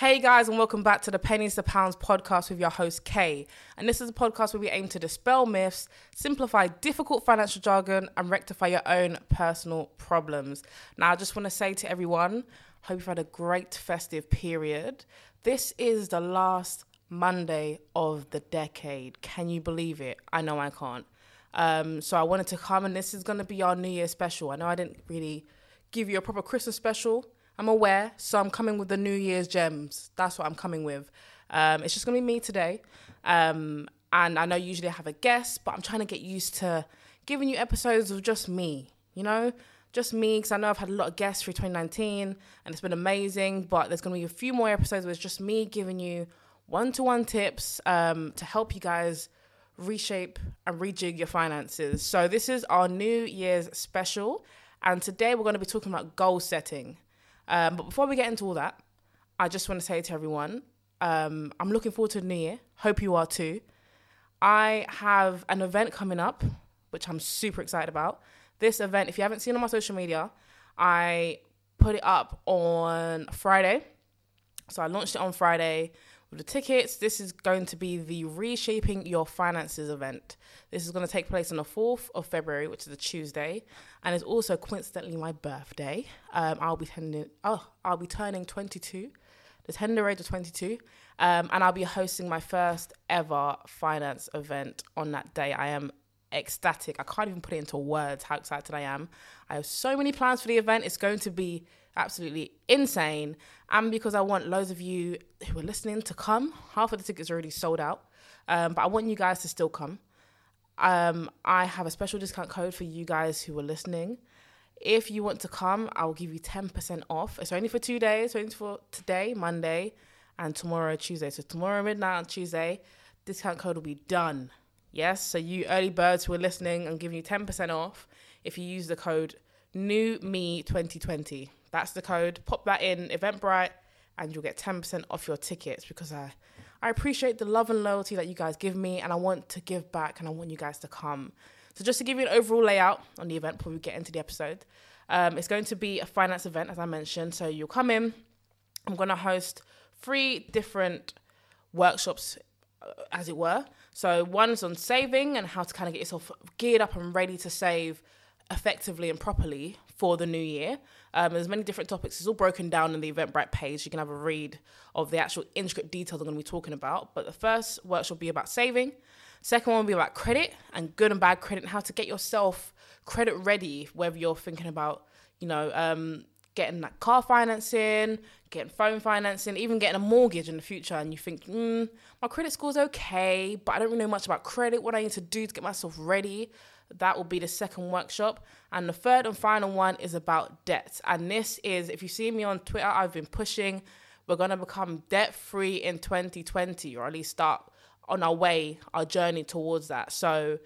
Hey guys, and welcome back to the Pennies to Pounds podcast with your host Kay. And this is a podcast where we aim to dispel myths, simplify difficult financial jargon, and rectify your own personal problems. Now, I just want to say to everyone, hope you've had a great festive period. This is the last Monday of the decade. Can you believe it? I know I can't. Um, so I wanted to come, and this is going to be our New Year special. I know I didn't really give you a proper Christmas special I'm aware, so I'm coming with the New Year's gems. That's what I'm coming with. Um, it's just gonna be me today, um, and I know usually I have a guest, but I'm trying to get used to giving you episodes of just me. You know, just me because I know I've had a lot of guests through 2019, and it's been amazing. But there's gonna be a few more episodes where it's just me giving you one-to-one tips um, to help you guys reshape and rejig your finances. So this is our New Year's special, and today we're going to be talking about goal setting. Um, but before we get into all that, I just want to say to everyone, um, I'm looking forward to the new year. Hope you are too. I have an event coming up, which I'm super excited about. This event, if you haven't seen on my social media, I put it up on Friday. So I launched it on Friday with the tickets. This is going to be the Reshaping Your Finances event. This is going to take place on the 4th of February, which is a Tuesday, and it's also coincidentally my birthday. Um, I'll be turning oh, I'll be turning 22, the tender age of 22, um, and I'll be hosting my first ever finance event on that day. I am ecstatic. I can't even put it into words how excited I am. I have so many plans for the event. It's going to be absolutely insane. And because I want loads of you who are listening to come, half of the tickets are already sold out. Um, but I want you guys to still come. Um, I have a special discount code for you guys who are listening. If you want to come, I'll give you 10% off. It's only for two days, so only for today, Monday, and tomorrow, Tuesday. So tomorrow midnight on Tuesday, discount code will be done. Yes, so you early birds who are listening, I'm giving you 10% off if you use the code new me 2020 that's the code. Pop that in eventbrite and you'll get 10% off your tickets because i i appreciate the love and loyalty that you guys give me and i want to give back and i want you guys to come. So just to give you an overall layout on the event before we get into the episode um, it's going to be a finance event as i mentioned. So you'll come in. I'm going to host three different workshops uh, as it were. So one's on saving and how to kind of get yourself geared up and ready to save effectively and properly for the new year. Um, there's many different topics. It's all broken down in the Eventbrite page. You can have a read of the actual intricate details I'm going to be talking about. But the first workshop will be about saving. Second one will be about credit and good and bad credit and how to get yourself credit ready, whether you're thinking about, you know, um, getting that car financing, getting phone financing, even getting a mortgage in the future, and you think, mm, my credit score's okay, but I don't really know much about credit. What I need to do to get myself ready that will be the second workshop. And the third and final one is about debt. And this is, if you see me on Twitter, I've been pushing, we're going to become debt free in 2020, or at least start on our way, our journey towards that. So,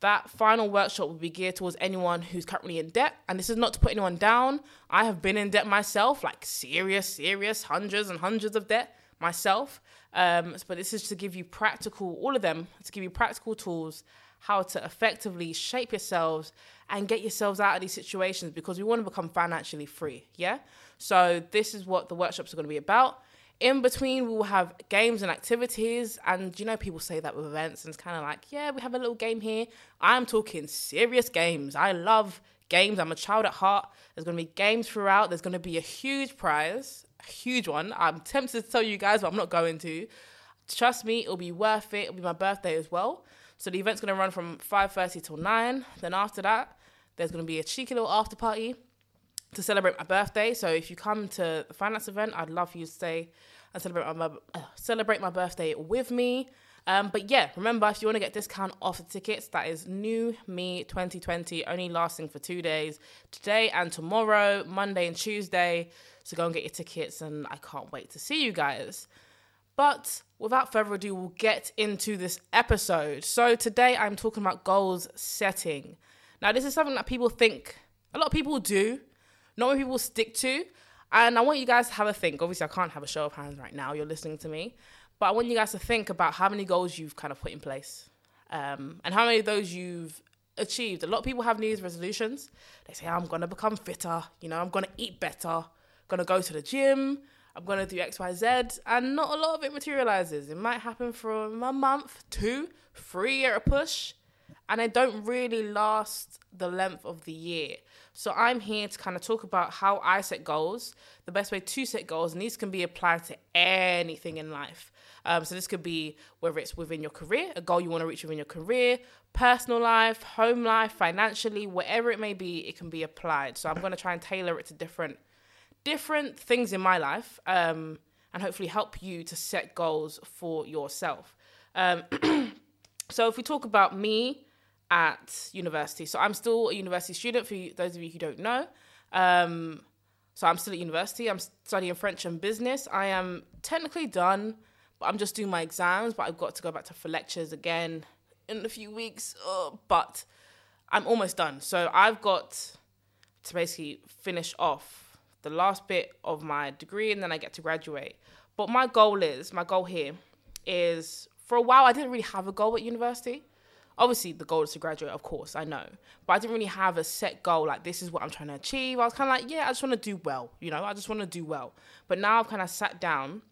that final workshop will be geared towards anyone who's currently in debt. And this is not to put anyone down. I have been in debt myself, like serious, serious, hundreds and hundreds of debt myself. Um, but this is to give you practical, all of them, to give you practical tools how to effectively shape yourselves and get yourselves out of these situations because we want to become financially free. Yeah. So this is what the workshops are going to be about. In between, we will have games and activities. And you know, people say that with events, and it's kind of like, yeah, we have a little game here. I'm talking serious games. I love games. I'm a child at heart. There's going to be games throughout. There's going to be a huge prize, a huge one. I'm tempted to tell you guys, but I'm not going to. Trust me, it'll be worth it. It'll be my birthday as well. So the event's to run from 5.30 till 9. Then after that, there's to be a cheeky little after party to celebrate my birthday. So if you come to the finance event, I'd love for you to stay and celebrate my, uh, celebrate my birthday with me. Um, but yeah, remember if you want to get discount off the tickets, that is New Me 2020, only lasting for two days, today and tomorrow, Monday and Tuesday. So go and get your tickets, and I can't wait to see you guys. But without further ado, we'll get into this episode. So today I'm talking about goals setting. Now, this is something that people think a lot of people do, not many people stick to. And I want you guys to have a think. Obviously, I can't have a show of hands right now. You're listening to me. But I want you guys to think about how many goals you've kind of put in place um, and how many of those you've achieved. A lot of people have New Year's resolutions. They say, I'm going to become fitter. You know, I'm going to eat better. Going to go to the gym I'm gonna do X, Y, Z, and not a lot of it materializes. It might happen from a month, two, three at a push, and they don't really last the length of the year. So I'm here to kind of talk about how I set goals, the best way to set goals, and these can be applied to anything in life. Um, so this could be whether it's within your career, a goal you want to reach within your career, personal life, home life, financially, whatever it may be, it can be applied. So I'm going to try and tailor it to different different things in my life, um, and hopefully help you to set goals for yourself. Um, so if we talk about me at university, so I'm still a university student. For those of you who don't know. Um, so I'm still at university. I'm studying French and business. I am technically done but I'm just doing my exams. But I've got to go back to for lectures again in a few weeks. Oh, but I'm almost done. So I've got to basically finish off the last bit of my degree, and then I get to graduate. But my goal is my goal here is for a while I didn't really have a goal at university. Obviously, the goal is to graduate, of course, I know. But I didn't really have a set goal, like, this is what I'm trying to achieve. I was kind of like, yeah, I just want to do well, you know, I just want to do well. But now I've kind of sat down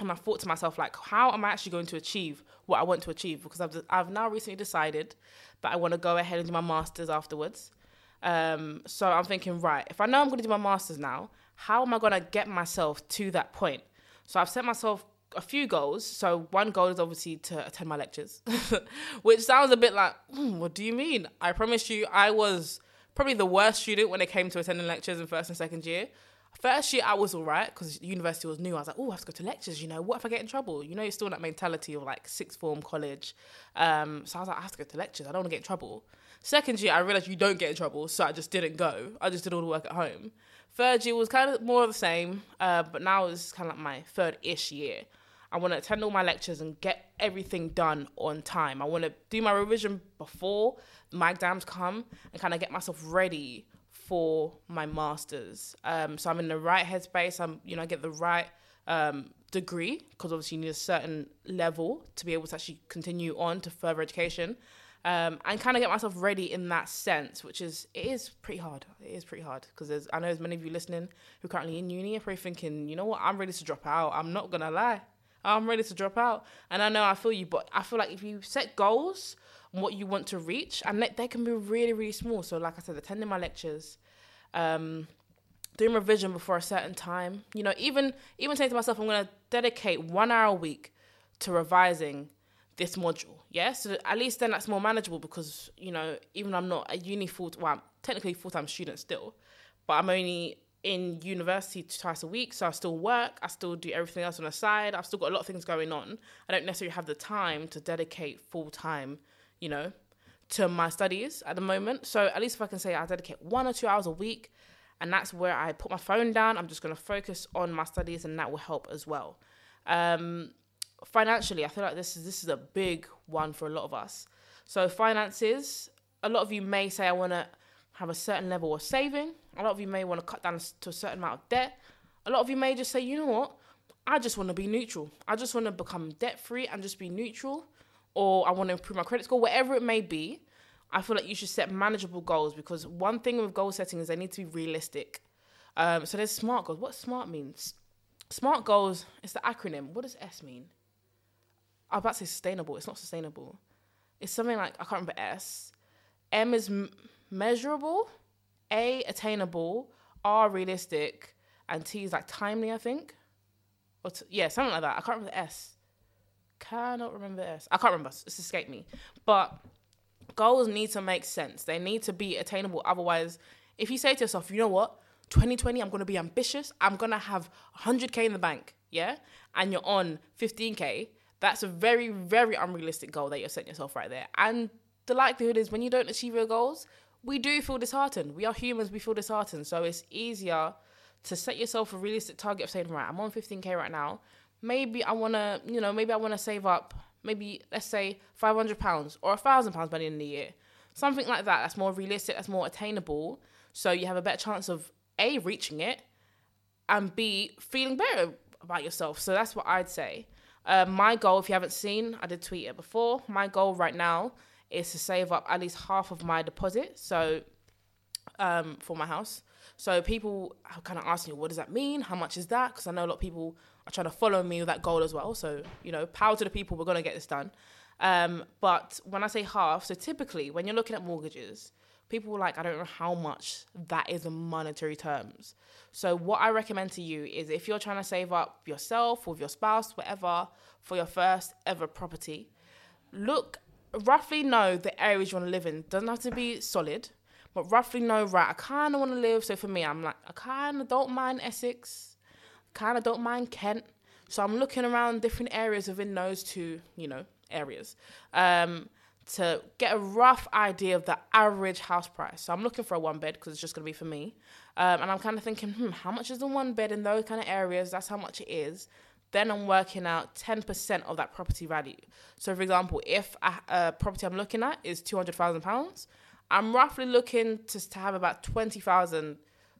and I thought to myself, like, how am I actually going to achieve what I want to achieve? Because I've, I've now recently decided that I want to go ahead and do my master's afterwards. Um, so I'm thinking, right, if I know I'm going to do my master's now, how am I going to get myself to that point? So I've set myself a few goals. So one goal is obviously to attend my lectures, which sounds a bit like, mm, what do you mean? I promise you, I was probably the worst student when it came to attending lectures in first and second year. First year I was all right because university was new. I was like, oh, I have to go to lectures. You know, what if I get in trouble? You know, it's still that mentality of like sixth form college. Um, so I was like, I have to go to lectures. I don't want to get in trouble. Second year, I realized you don't get in trouble, so I just didn't go. I just did all the work at home. Third year was kind of more of the same, uh, but now it's kind of like my third ish year. I want to attend all my lectures and get everything done on time. I want to do my revision before my exams come and kind of get myself ready for my masters. Um, so I'm in the right headspace. I'm, you know, I get the right um, degree because obviously you need a certain level to be able to actually continue on to further education. Um, and kind of get myself ready in that sense, which is it is pretty hard. It is pretty hard because there's I know there's many of you listening who currently in uni are probably thinking, you know what, I'm ready to drop out. I'm not gonna lie, I'm ready to drop out. And I know I feel you, but I feel like if you set goals what you want to reach, and they can be really, really small. So, like I said, attending my lectures, um, doing revision before a certain time. You know, even even saying to myself, I'm going to dedicate one hour a week to revising this module. Yeah, so at least then that's more manageable because you know, even I'm not a uni full, well, I'm technically full time student still, but I'm only in university twice a week, so I still work, I still do everything else on the side. I've still got a lot of things going on. I don't necessarily have the time to dedicate full time you know, to my studies at the moment. So at least if I can say I dedicate one or two hours a week, and that's where I put my phone down. I'm just going to focus on my studies, and that will help as well. Um, financially, I feel like this is this is a big one for a lot of us. So finances, a lot of you may say I want to have a certain level of saving. A lot of you may want to cut down to a certain amount of debt. A lot of you may just say, you know what, I just want to be neutral. I just want to become debt free and just be neutral or I want to improve my credit score, whatever it may be, I feel like you should set manageable goals because one thing with goal setting is they need to be realistic. Um, so there's SMART goals. What SMART means? SMART goals is the acronym. What does S mean? I was about to say sustainable. It's not sustainable. It's something like I can't remember S. M is m- measurable. A attainable. R realistic. And T is like timely. I think. Or t- yeah, something like that. I can't remember the S cannot remember this. I can't remember. It's escaped me. But goals need to make sense. They need to be attainable. Otherwise, if you say to yourself, you know what, 2020, I'm going to be ambitious. I'm going to have 100K in the bank. Yeah. And you're on 15K. That's a very, very unrealistic goal that you're setting yourself right there. And the likelihood is when you don't achieve your goals, we do feel disheartened. We are humans, we feel disheartened. So it's easier to set yourself a realistic target of saying, right, I'm on 15K right now maybe I want to, you know, maybe I want to save up, maybe let's say five hundred pounds or a thousand pounds by the end of the year, something like that. That's more realistic. That's more attainable. So you have a better chance of a reaching it, and b feeling better about yourself. So that's what I'd say. Uh, my goal, if you haven't seen, I did tweet it before. My goal right now is to save up at least half of my deposit. So um, for my house. So people are kind of asking me, what does that mean? How much is that? Because I know a lot of people are trying to follow me with that goal as well. So, you know, power to the people, we're going to get this done. Um, but when I say half, so typically when you're looking at mortgages, people like, I don't know how much that is in monetary terms. So what I recommend to you is if you're trying to save up yourself with your spouse, whatever, for your first ever property, look roughly know the areas you want to live in. Doesn't have to be solid, but roughly know right. I kind of want to live. So for me, I'm like I kind of don't mind Essex, kind of don't mind Kent. So I'm looking around different areas within those two, you know, areas. Um, to get a rough idea of the average house price. So I'm looking for a one bed because it's just going to be for me. Um, and I'm kind of thinking, hmm, how much is the one bed in those kind of areas? That's how much it is. Then I'm working out 10% of that property value. So, for example, if a, a property I'm looking at is £200,000, I'm roughly looking to, to have about 20000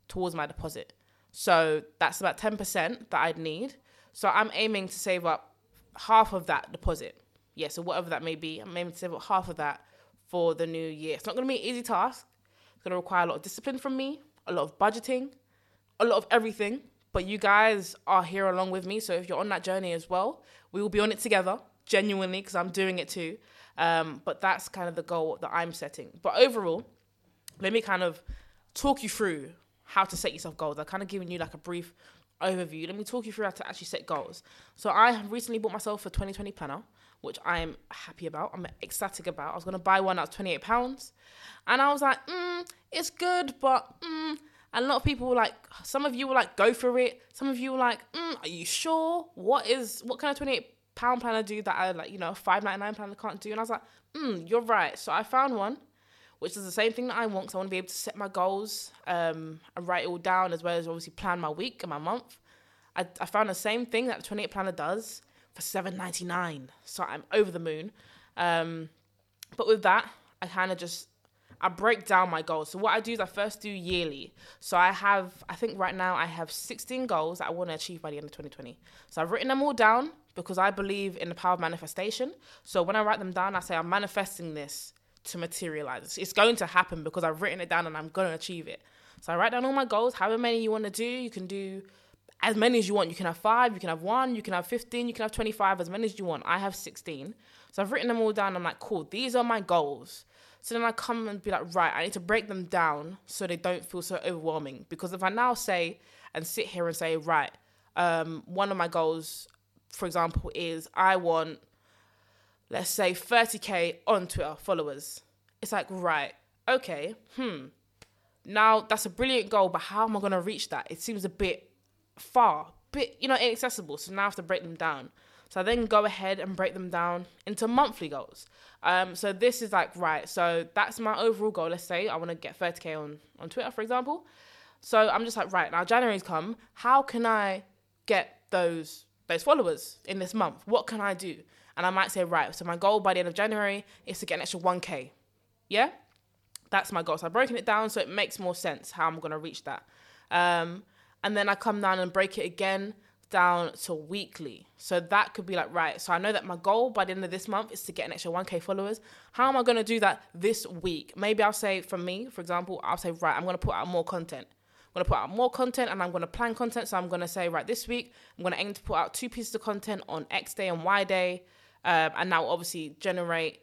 towards my deposit. So, that's about 10% that I'd need. So, I'm aiming to save up half of that deposit yeah, so whatever that may be, I'm aiming to save up half of that for the new year. It's not going to be an easy task. It's going to require a lot of discipline from me, a lot of budgeting, a lot of everything. But you guys are here along with me. So if you're on that journey as well, we will be on it together, genuinely, because I'm doing it too. Um, but that's kind of the goal that I'm setting. But overall, let me kind of talk you through how to set yourself goals. I've kind of given you like a brief overview. Let me talk you through how to actually set goals. So I have recently bought myself a 2020 planner which I'm happy about. I'm ecstatic about. I was gonna buy one that was twenty eight pounds, and I was like, mm, it's good, but mm. And a lot of people were like, some of you were like, go for it. Some of you were like, mm, are you sure? What is what kind of twenty eight pound planner do that I like, you know, five ninety nine planner can't do? And I was like, mm, you're right. So I found one, which is the same thing that I want. Because I want to be able to set my goals um, and write it all down, as well as obviously plan my week and my month. I, I found the same thing that the twenty eight planner does for seven ninety nine. So I'm over the moon. Um, but with that, I kind of just I break down my goals. So what I do is I first do yearly. So I have I think right now I have 16 goals that I want to achieve by the end of 2020. So I've written them all down because I believe in the power of manifestation. So when I write them down, I say I'm manifesting this to materialize. It's going to happen because I've written it down and I'm going to achieve it. So I write down all my goals, however many you want to do. You can do as many as you want. You can have five, you can have one, you can have 15, you can have 25, as many as you want. I have 16. So I've written them all down. I'm like, cool, these are my goals. So then I come and be like, right, I need to break them down so they don't feel so overwhelming. Because if I now say and sit here and say, right, um, one of my goals, for example, is I want, let's say, 30K on Twitter followers. It's like, right, okay, hmm. Now that's a brilliant goal, but how am I going to reach that? It seems a bit far, bit you know inaccessible. So now I have to break them down. So I then go ahead and break them down into monthly goals. Um, so this is like right. So that's my overall goal. Let's say I want to get 30k on on Twitter, for example. So I'm just like right now. January's come. How can I get those those followers in this month? What can I do? And I might say right. So my goal by the end of January is to get an extra 1k. Yeah, that's my goal. So I've broken it down so it makes more sense how I'm gonna reach that. Um, and then I come down and break it again down to weekly. So that could be like, right, so I know that my goal by the end of this month is to get an extra 1K followers. How am I going to do that this week? Maybe I'll say, for me, for example, I'll say, right, I'm going to put out more content. I'm going to put out more content and I'm going to plan content. So I'm going to say, right, this week, I'm going to aim to put out two pieces of content on X day and Y day. Um, and will obviously generate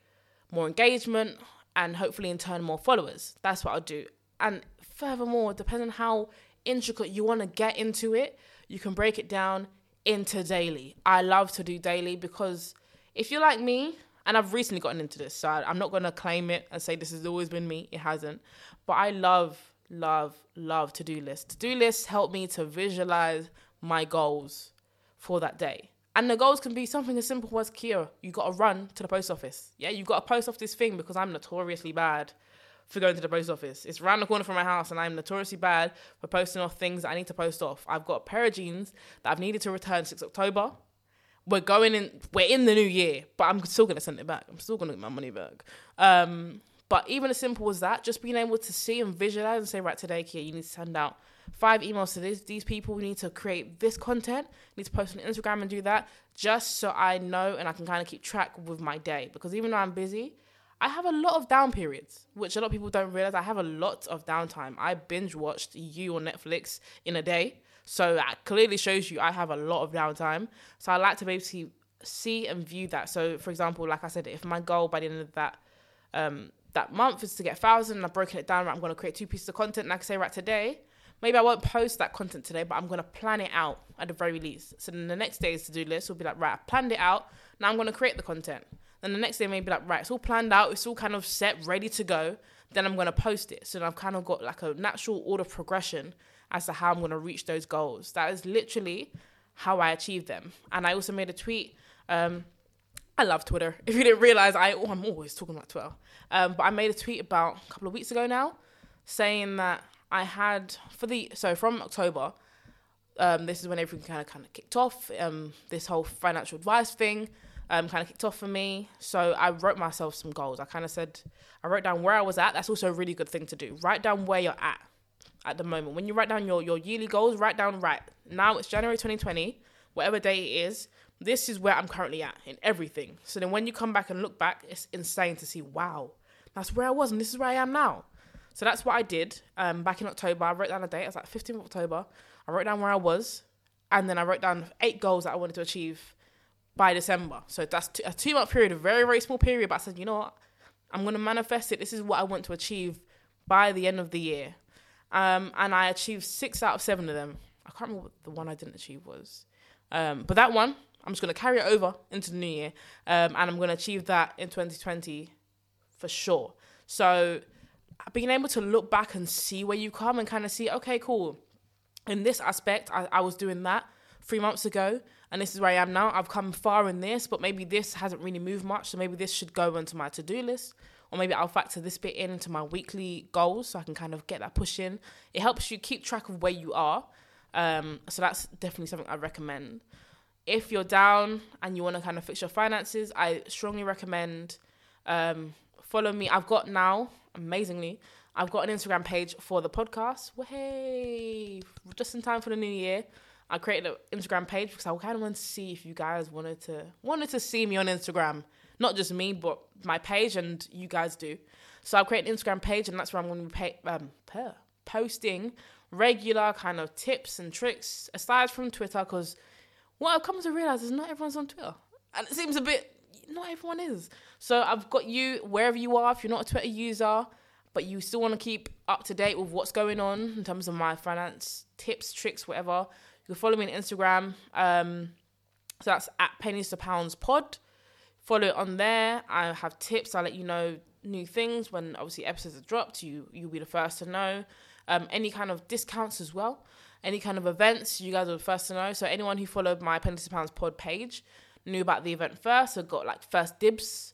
more engagement and hopefully in turn more followers. That's what I'll do. And furthermore, depending on how intricate you want to get into it, you can break it down into daily. I love to do daily because if you're like me, and I've recently gotten into this, so I, am not going to claim it and say this has always been me. It hasn't. But I love, love, love to do lists. To do lists help me to visualize my goals for that day. And the goals can be something as simple as Kia, you got to run to the post office. Yeah, you got to post off this thing because I'm notoriously bad for going to the post office. It's around the corner from my house, and I'm notoriously bad for posting off things that I need to post off. I've got a pair of jeans that I've needed to return 6 October. We're going in, we're in the new year, but I'm still to send it back. I'm still to get my money back. Um, but even as simple as that, just being able to see and visualize and say, right, today, Kia, you need to send out five emails to this, these people. We need to create this content. We need to post on Instagram and do that just so I know and I can kind of keep track with my day. Because even though I'm busy, I have a lot of down periods, which a lot of people don't realize. I have a lot of downtime. I binge watched You on Netflix in a day. So that clearly shows you I have a lot of downtime. So I like to basically see and view that. So for example, like I said, if my goal by the end of that um, that month is to get thousand, and I've broken it down. Right, I'm to create two pieces of content, and I can say right today, maybe I won't post that content today, but I'm to plan it out at the very least. So then the next day's to do list will be like, right, I planned it out. Now I'm to create the content. Then the next day maybe like, right, it's all planned out, it's all kind of set, ready to go. Then I'm going to post it. So I've kind of got like a natural order progression as to how I'm going to reach those goals. That is literally how I achieve them. And I also made a tweet. Um, I love Twitter. If you didn't realize, I oh, I'm always talking about Twitter. Um, but I made a tweet about a couple of weeks ago now, saying that I had for the so from October. Um, this is when everything kind of kind of kicked off. Um, this whole financial advice thing um, kind of kicked off for me. So I wrote myself some goals. I kind of said I wrote down where I was at. That's also a really good thing to do. Write down where you're at at the moment. When you write down your your yearly goals, write down right now. It's January 2020, whatever day it is this is where I'm currently at in everything. So then when you come back and look back, it's insane to see, wow, that's where I was and this is where I am now. So that's what I did um, back in October. I wrote down a date. I was like 15th of October. I wrote down where I was, and then I wrote down eight goals that I wanted to achieve by December. So that's a two month period, a very very small period. But I said, you know what, I'm gonna manifest it. This is what I want to achieve by the end of the year, um, and I achieved six out of seven of them. I can't remember what the one I didn't achieve was, um, but that one I'm just going to carry it over into the new year, um, and I'm going to achieve that in 2020 for sure. So being able to look back and see where you come and kind of see, okay, cool. In this aspect, I, I was doing that three months ago, and this is where I am now. I've come far in this, but maybe this hasn't really moved much, so maybe this should go onto my to do list, or maybe I'll factor this bit in into my weekly goals so I can kind of get that push in. It helps you keep track of where you are. Um, so that's definitely something I recommend if you're down and you want to kind of fix your finances, I strongly recommend um, follow me. I've got now, amazingly, I've got an Instagram page for the podcast. Hey, just in time for the new year. I created an Instagram page because I kind of wanted to see if you guys wanted to wanted to see me on Instagram, not just me, but my page, and you guys do. So I've created an Instagram page, and that's where I'm going to be um, posting regular kind of tips and tricks aside from Twitter because what I've come to realize is not everyone's on Twitter. And it seems a bit, not everyone is. So I've got you wherever you are, if you're not a Twitter user, but you still want to keep up to date with what's going on in terms of my finance tips, tricks, whatever, you can follow me on Instagram. Um, so that's at pennies to pounds pod. Follow it on there. I have tips. I'll let you know new things when obviously episodes are dropped. You you'll be the first to know. Um, any kind of discounts as well any kind of events, you guys are the first to know. So anyone who followed my Pennies to Pounds pod page knew about the event first, so got like first dibs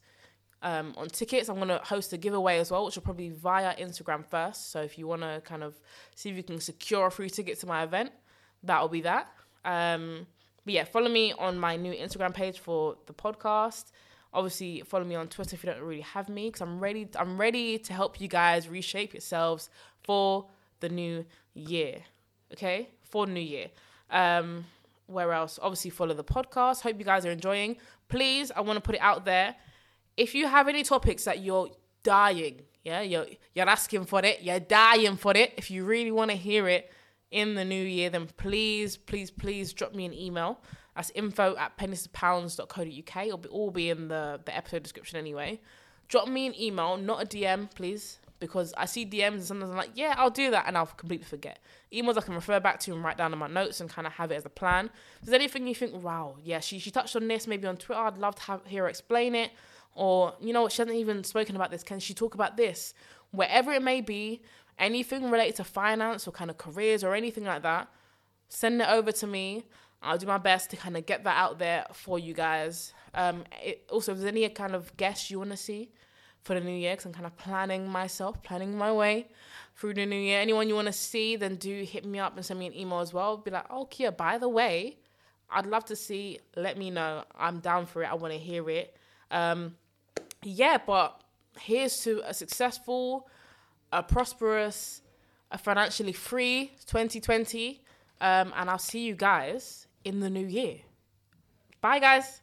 um, on tickets. I'm gonna host a giveaway as well, which will probably via Instagram first. So if you wanna kind of see if you can secure a free ticket to my event, that will be that. Um, but yeah, follow me on my new Instagram page for the podcast. Obviously, follow me on Twitter if you don't really have me, because I'm ready. I'm ready to help you guys reshape yourselves for the new year okay, for New Year. Um, where else? Obviously, follow the podcast. Hope you guys are enjoying. Please, I want to put it out there. If you have any topics that you're dying, yeah, you're you're asking for it, you're dying for it. If you really want to hear it in the new year, then please, please, please drop me an email. That's info at penniespounds.co.uk. It'll be all be in the, the episode description anyway. Drop me an email, not a DM, please because I see DMs and sometimes I'm like, yeah, I'll do that, and I'll completely forget. Emails I can refer back to and write down in my notes and kind of have it as a plan. If there's anything you think, wow, yeah, she she touched on this maybe on Twitter, I'd love to have, hear her explain it, or you know she hasn't even spoken about this. Can she talk about this? Wherever it may be, anything related to finance or kind of careers or anything like that, send it over to me. I'll do my best to kind of get that out there for you guys. Um, it, also, if there's any kind of guests you want to see, for the new year because I'm kind of planning myself, planning my way through the new year. Anyone you want to see, then do hit me up and send me an email as well. Be like, oh, Kia, by the way, I'd love to see. Let me know. I'm down for it. I want to hear it. Um, yeah, but here's to a successful, a prosperous, a financially free 2020. Um, and I'll see you guys in the new year. Bye, guys.